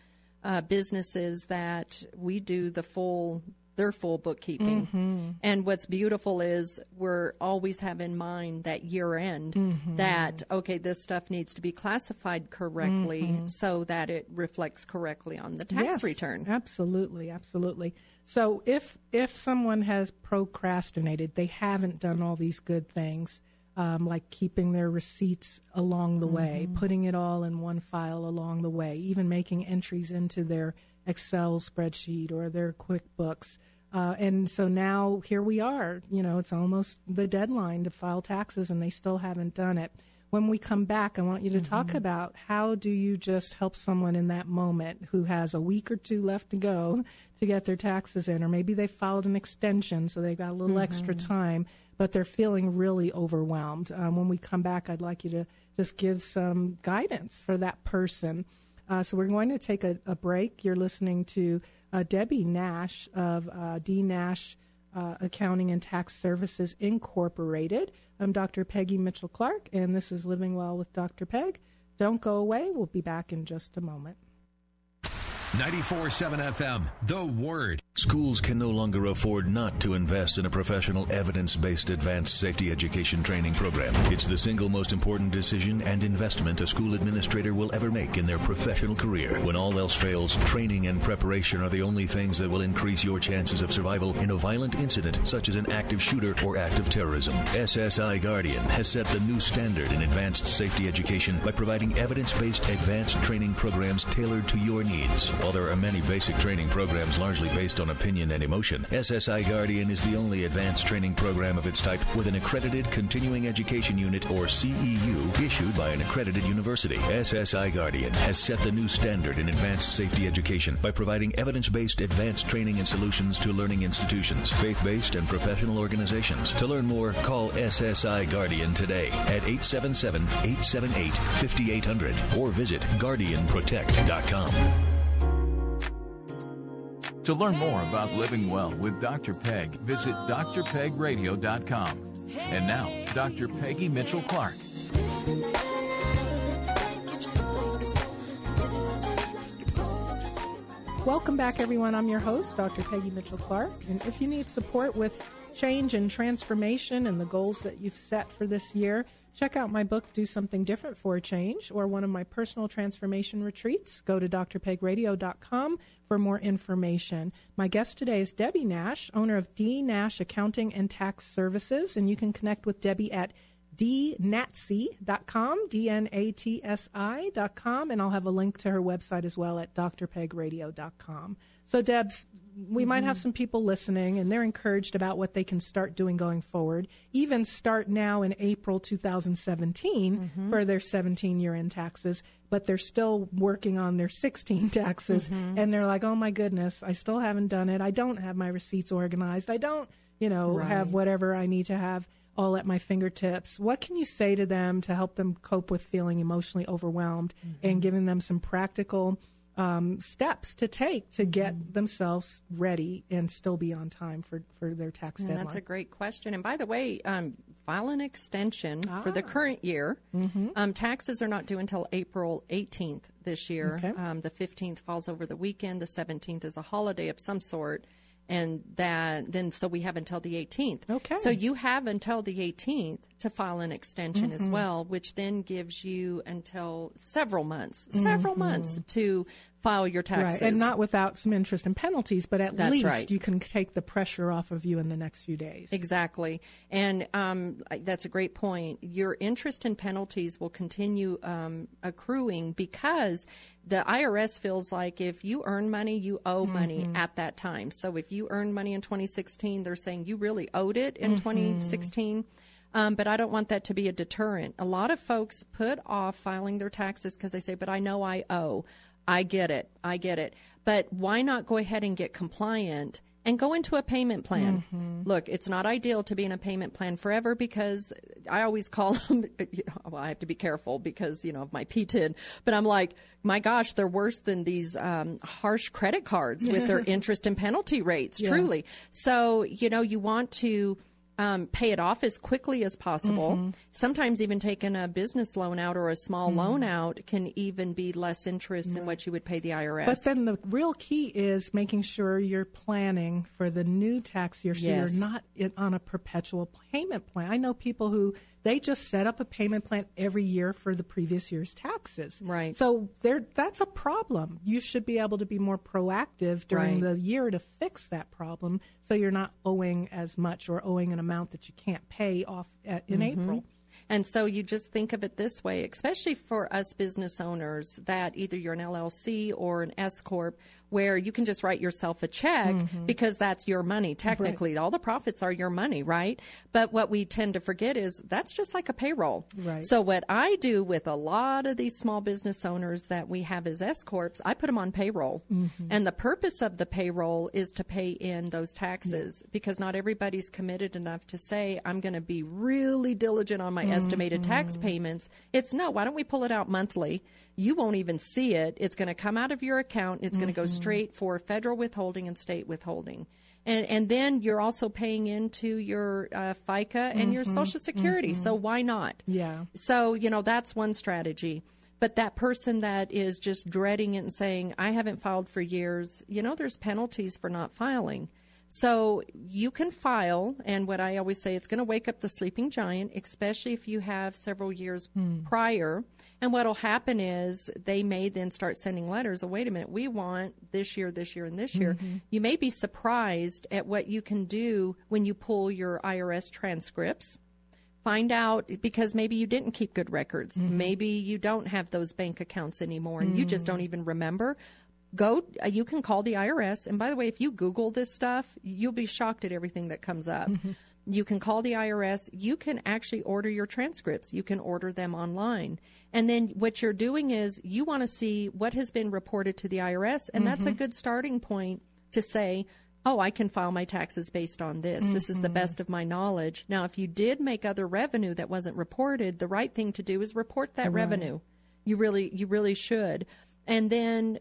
uh, businesses that we do the full their full bookkeeping. Mhm. And what's beautiful is we're always have in mind that year end Mhm. that okay, this stuff needs to be classified correctly Mhm. so that it reflects correctly on the tax Yes, return. Absolutely, absolutely. So if if someone has procrastinated, they haven't done all these good things, um, like keeping their receipts along the way, Mhm. putting it all in one file along the way, even making entries into their Excel spreadsheet or their QuickBooks. Uh, and so now here we are. You know, it's almost the deadline to file taxes, and they still haven't done it. When we come back, I want you to talk about how do you just help someone in that moment who has a week or two left to go to get their taxes in, or maybe they filed an extension, so they got a little extra time, but they're feeling really overwhelmed. Um, when we come back, I'd like you to just give some guidance for that person. Uh, so we're going to take a, a break. You're listening to uh, Debbie Nash of uh, D Nash uh, Accounting and Tax Services Incorporated. I'm Dr. Peggy Mitchell Clark, and this is Living Well with Dr. Peg. Don't go away. We'll be back in just a moment. 94.7 FM, The Word. Schools can no longer afford not to invest in a professional, evidence based advanced safety education training program. It's the single most important decision and investment a school administrator will ever make in their professional career. When all else fails, training and preparation are the only things that will increase your chances of survival in a violent incident such as an active shooter or act of terrorism. SSI Guardian has set the new standard in advanced safety education by providing evidence based advanced training programs tailored to your needs. While there are many basic training programs largely based on opinion and emotion, SSI Guardian is the only advanced training program of its type with an accredited continuing education unit or CEU issued by an accredited university. SSI Guardian has set the new standard in advanced safety education by providing evidence based advanced training and solutions to learning institutions, faith based, and professional organizations. To learn more, call SSI Guardian today at 877 878 5800 or visit GuardianProtect.com. To learn more about living well with Dr. Peg, visit drpegradio.com. And now, Dr. Peggy Mitchell Clark. Welcome back, everyone. I'm your host, Dr. Peggy Mitchell Clark. And if you need support with change and transformation and the goals that you've set for this year, check out my book, Do Something Different for a Change, or one of my personal transformation retreats. Go to drpegradio.com for more information. My guest today is Debbie Nash, owner of D Nash Accounting and Tax Services, and you can connect with Debbie at dnatsi.com, D-N-A-T-S-I.com, and I'll have a link to her website as well at drpegradio.com. So, Debs, we mm-hmm. might have mm-hmm. some people listening and they're encouraged about what they can start doing going forward. Even start now in April 2017 mm-hmm. for their 17 year end taxes, but they're still working on their 16 taxes. Mm-hmm. And they're like, oh my goodness, I still haven't done it. I don't have my receipts organized. I don't, you know, right. have whatever I need to have all at my fingertips. What can you say to them to help them cope with feeling emotionally overwhelmed mm-hmm. and giving them some practical um, steps to take to get mm-hmm. themselves ready and still be on time for, for their tax and deadline? That's a great question. And by the way, um, file an extension ah. for the ah. current year. Mm-hmm. Um, taxes are not due until April 18th this year. Okay. Um, the 15th falls over the weekend, the 17th is a holiday of some sort and that then so we have until the 18th. Okay. So you have until the 18th to file an extension mm-hmm. as well, which then gives you until several months, mm-hmm. several months to file your taxes. Right. And not without some interest and penalties, but at that's least right. you can take the pressure off of you in the next few days. Exactly. And um, that's a great point. Your interest and penalties will continue um, accruing because the IRS feels like if you earn money, you owe mm-hmm. money at that time. So if you earned money in 2016, they're saying you really owed it in mm-hmm. 2016. Um, but I don't want that to be a deterrent. A lot of folks put off filing their taxes because they say, but I know I owe. I get it. I get it. But why not go ahead and get compliant and go into a payment plan? Mm-hmm. Look, it's not ideal to be in a payment plan forever because I always call them, you know, well, I have to be careful because, you know, of my PTIN, but I'm like, my gosh, they're worse than these um, harsh credit cards with their interest and penalty rates, yeah. truly. So, you know, you want to um, pay it off as quickly as possible. Mm-hmm. Sometimes even taking a business loan out or a small mm-hmm. loan out can even be less interest than what you would pay the IRS. But then the real key is making sure you're planning for the new tax year so yes. you're not on a perpetual payment plan. I know people who they just set up a payment plan every year for the previous year's taxes. Right. So there, that's a problem. You should be able to be more proactive during right. the year to fix that problem, so you're not owing as much or owing an amount that you can't pay off at, in mm-hmm. April. And so you just think of it this way, especially for us business owners that either you're an LLC or an S corp where you can just write yourself a check mm-hmm. because that's your money. Technically, right. all the profits are your money, right? But what we tend to forget is that's just like a payroll. Right. So what I do with a lot of these small business owners that we have as S corps, I put them on payroll, mm-hmm. and the purpose of the payroll is to pay in those taxes yes. because not everybody's committed enough to say I'm going to be really diligent on my mm-hmm. estimated tax payments. It's no. Why don't we pull it out monthly? You won't even see it. It's going to come out of your account. It's going to go mm-hmm. straight for federal withholding and state withholding. And, and then you're also paying into your uh, FICA and mm-hmm. your Social Security. Mm-hmm. So why not? Yeah. So, you know, that's one strategy. But that person that is just dreading it and saying, I haven't filed for years, you know, there's penalties for not filing. So you can file, and what I always say, it's going to wake up the sleeping giant, especially if you have several years mm. prior. And what'll happen is they may then start sending letters. Oh, wait a minute, we want this year, this year, and this year. Mm-hmm. You may be surprised at what you can do when you pull your IRS transcripts. Find out because maybe you didn't keep good records. Mm-hmm. Maybe you don't have those bank accounts anymore and mm-hmm. you just don't mm. even remember go uh, you can call the IRS and by the way if you google this stuff you'll be shocked at everything that comes up mm-hmm. you can call the IRS you can actually order your transcripts you can order them online and then what you're doing is you want to see what has been reported to the IRS, and mm-hmm. that's a mm-hmm. good starting point to say, oh, I can file my taxes based on this. Mm-hmm. This is the mm-hmm. best of my knowledge. Now, if you did make other revenue that wasn't reported, the right thing to do is report that right. revenue. You really, you really should. And then,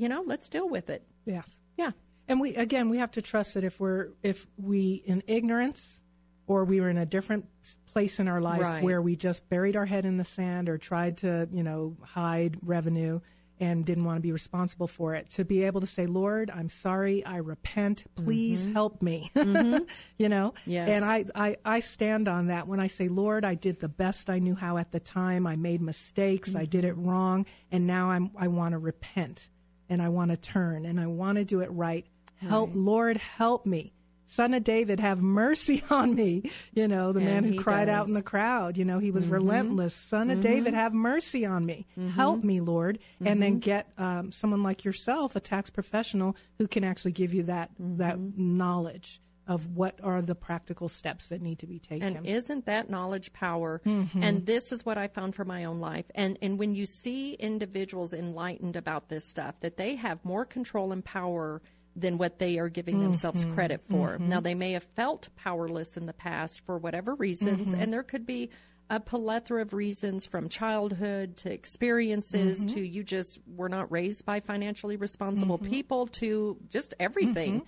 you know, let's deal with it. Yes. Yeah. And we again, we have to trust that if we're if we in ignorance or we were in a different place in our life right. where we just buried our head in the sand or tried to, you know, hide revenue and didn't want to be responsible for it. To be able to say, Lord, I'm sorry, I repent, please mm-hmm. help me. Mm-hmm. you know? Yes. And I, I, I stand on that when I say, Lord, I did the best I knew how at the time. I made mistakes, mm-hmm. I did it wrong, and now I'm I want to repent and I want to turn and I want to do it right. Help right. Lord help me Son of David, have mercy on me. You know, the And man who cried out in the crowd, you know, he was Mhm. relentless. Son of Mhm. David, have mercy on me. Mhm. Help me, Lord. And then Mhm. get um, someone like yourself, a tax professional, who can actually give you that, that Mm-hmm. knowledge of what are the practical steps that need to be taken. And isn't that knowledge power? Mhm. And this is what I found for my own life. And and when you see individuals enlightened about this stuff, that they have more control and power than what they are giving themselves Mhm. credit for. Mhm. Now they may have felt powerless in the past for whatever reasons, Mhm. and there could be a plethora of reasons from childhood to experiences Mhm. to you just were not raised by financially responsible Mhm. people to just everything.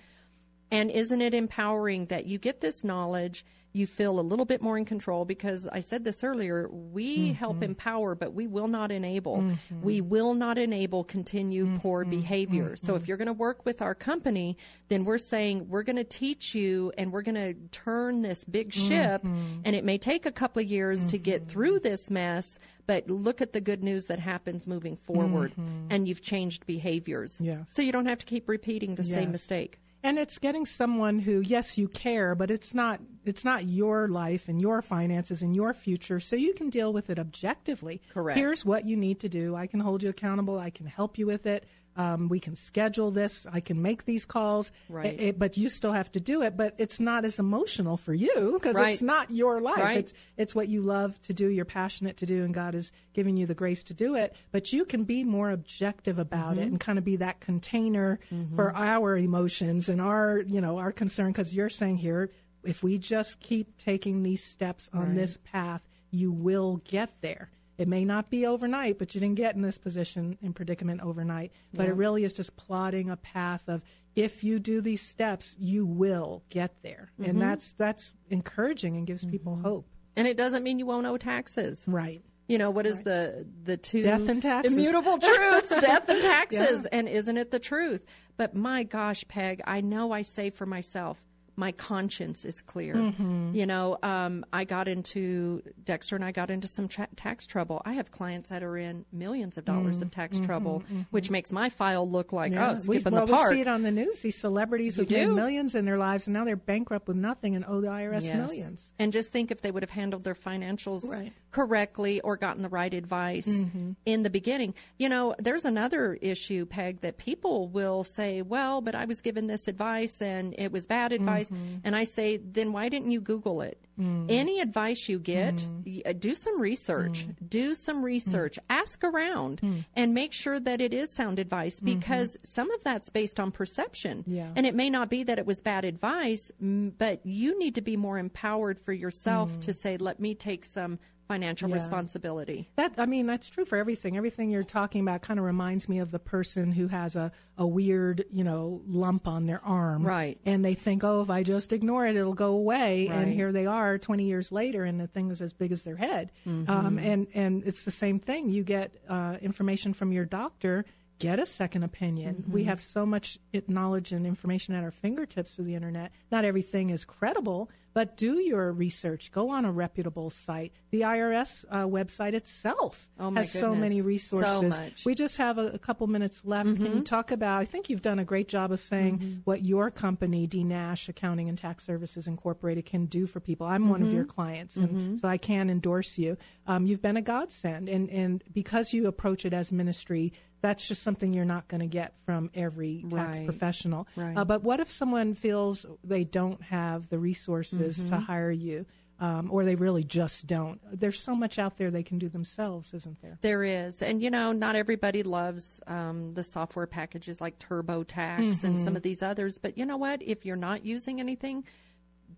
And isn't it empowering that you get this knowledge? You feel a little bit more in control because I said this earlier. We mm-hmm. help empower, but we will not enable. Mm-hmm. We will not enable continued mm-hmm. poor behavior. So if you're going to work with our company, then we're saying we're going to teach you and we're going to turn this big ship. And it may take a couple of years to get through this mess, but look at the good news that happens moving forward. And you've changed behaviors. Yes. So you don't have to keep repeating the same mistake. And it's getting someone who yes you care but it's not it's not your life and your finances and your future so you can deal with it objectively. Correct. here's what you need to do. I can hold you accountable. I can help you with it um, we can schedule this i can make these calls Right. It- it- but you still have to do it but it's not as emotional for you because Right. it's not your life Right. it's it's what you love to do you're passionate to do and god is giving you the grace to do it but you can be more objective about it Mhm. and kind of be that container Mhm. for our emotions and our you know our concern because you're saying here if we just keep taking these steps on Right. this path you will get there it may not be overnight but you didn't get in this position and predicament overnight but Yeah. it really is just plotting a path of if you do these steps you will get there Mhm. and that's that's encouraging and gives people hope And it doesn't mean you won't owe taxes. Right. You know, what is the the two Death and taxes. immutable truths, death and taxes. Yeah. And isn't it the truth? But my gosh, Peg, I know I say for myself, my conscience is clear. Mhm. You know, um, I got into Dexter and I got into some tra- tax trouble. I have clients that are in millions of dollars of tax Mhm, trouble, mhm. which makes my file look like Yeah. oh, skipping we, well, the park. we see it on the news. These celebrities who've made millions in their lives, and now they're bankrupt with nothing and owe the IRS Yes. millions. And just think if they would have handled their financials Right. correctly or gotten the right advice Mhm. in the beginning. You know, there's another issue, Peg, that people will say, well, but I was given this advice and it was bad advice. Mhm. And I say, then why didn't you Google it? Mm. Any advice you get, uh, do some research. Do some research. Ask around and make sure that it is sound advice because some of that's based on perception. Yeah. And it may not be that it was bad advice, but you need to be more empowered for yourself to say, let me take some financial Yeah. responsibility. That I mean, that's true for everything. Everything you're talking about kind of reminds me of the person who has a, a weird, you know, lump on their arm, Right. And they think, oh, if I just ignore it, it'll go away. And here they are, 20 years later, and the thing is as big as their head. Mhm. Um, and and it's the same thing. You get uh, information from your doctor. Get a second opinion. We Mhm. have so much knowledge and information at our fingertips through the internet. Not everything is credible, but do your research. Go on a reputable site. The IRS uh, website itself Oh, has so many goodness. So resources. much. We just have a, a couple minutes left. Can you talk about? I think you've done a great job of saying Mm-hmm. what your company, D Nash Accounting and Tax Services Incorporated, can do for people. I'm one of Mhm. your clients, and Mhm. so I can endorse you. Um, you've been a godsend, and and because you approach it as ministry. That's just something you're not going to get from every tax Right. professional. Right. Uh, but what if someone feels they don't have the resources to Mhm. hire you, um, or they really just don't? There's so much out there they can do themselves, isn't there? There is. And, you know, not everybody loves um, the software packages like TurboTax and some Mhm. of these others. But you know what? If you're not using anything,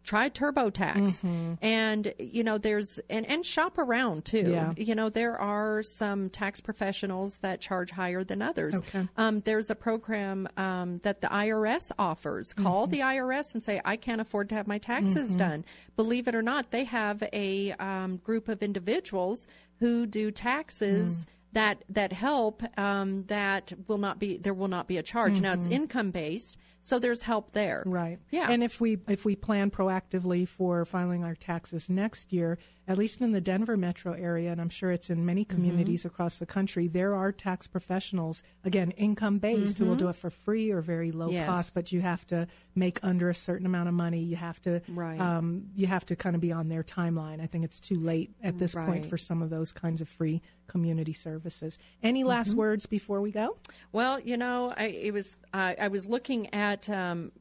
try TurboTax. Mhm. And, you know, there's, and, and shop around too. Yeah. You know, there are some tax professionals that charge higher than others. Okay. Um, there's a program um, that the IRS offers. Call Mhm. the IRS and say, I can't afford to have my taxes Mhm. done. Believe it or not, they have a um, group of individuals who do taxes. that that help um, that will not be there will not be a charge. Now it's Mhm. income based, so there's help there. Right. Yeah. And if we if we plan proactively for filing our taxes next year, at least in the Denver metro area, and I'm sure it's in many Mm-hmm. communities across the country, there are tax professionals, again, income based, who will Mhm. do it for free or very low Yes. cost, but you have to make under a certain amount of money. You have to Right. um, you have to kind of be on their timeline. I think it's too late at this point for some of those kinds of free community services. Any last Mhm. words before we go? Well, you know, I it was I, I was looking at um,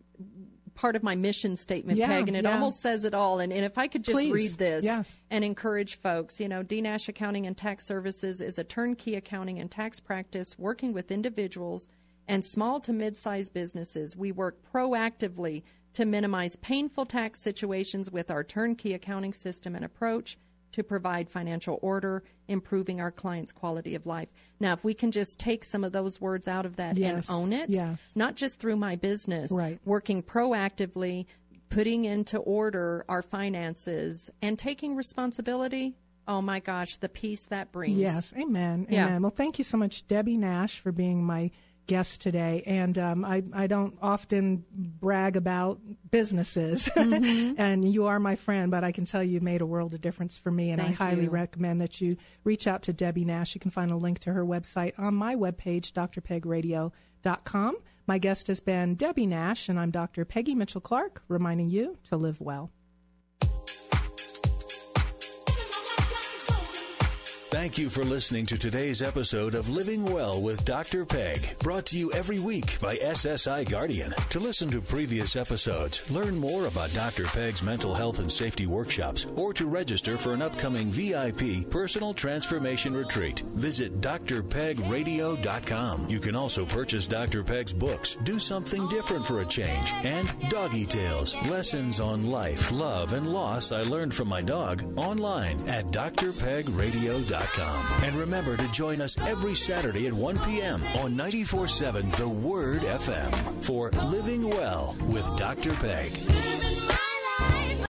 part of my mission statement, Yeah, Peg, and it yeah. almost says it all. And, and if I could just Please, read this yes. and encourage folks, you know, DNASH Accounting and Tax Services is a turnkey accounting and tax practice working with individuals and small to mid-sized businesses. We work proactively to minimize painful tax situations with our turnkey accounting system and approach to provide financial order, improving our clients' quality of life. Now, if we can just take some of those words out of that Yes, and own it, yes. not just through my business, Right. working proactively, putting into order our finances, and taking responsibility. Oh my gosh, the peace that brings. Yes, amen, Yeah. amen. Well, thank you so much, Debbie Nash, for being my guest today. And um, I, I don't often brag about businesses, Mm-hmm. and you are my friend, but I can tell you made a world of difference for me. And Thank I highly you. recommend that you reach out to Debbie Nash. You can find a link to her website on my webpage, drpegradio.com. My guest has been Debbie Nash, and I'm Dr. Peggy Mitchell Clark, reminding you to live well. Thank you for listening to today's episode of Living Well with Dr. Peg, brought to you every week by SSI Guardian. To listen to previous episodes, learn more about Dr. Peg's mental health and safety workshops, or to register for an upcoming VIP personal transformation retreat, visit drpegradio.com. You can also purchase Dr. Peg's books, Do Something Different for a Change, and Doggy Tales, Lessons on Life, Love, and Loss I Learned from My Dog, online at drpegradio.com. And remember to join us every Saturday at 1 p.m. on 94.7 The Word FM for Living Well with Dr. Peg.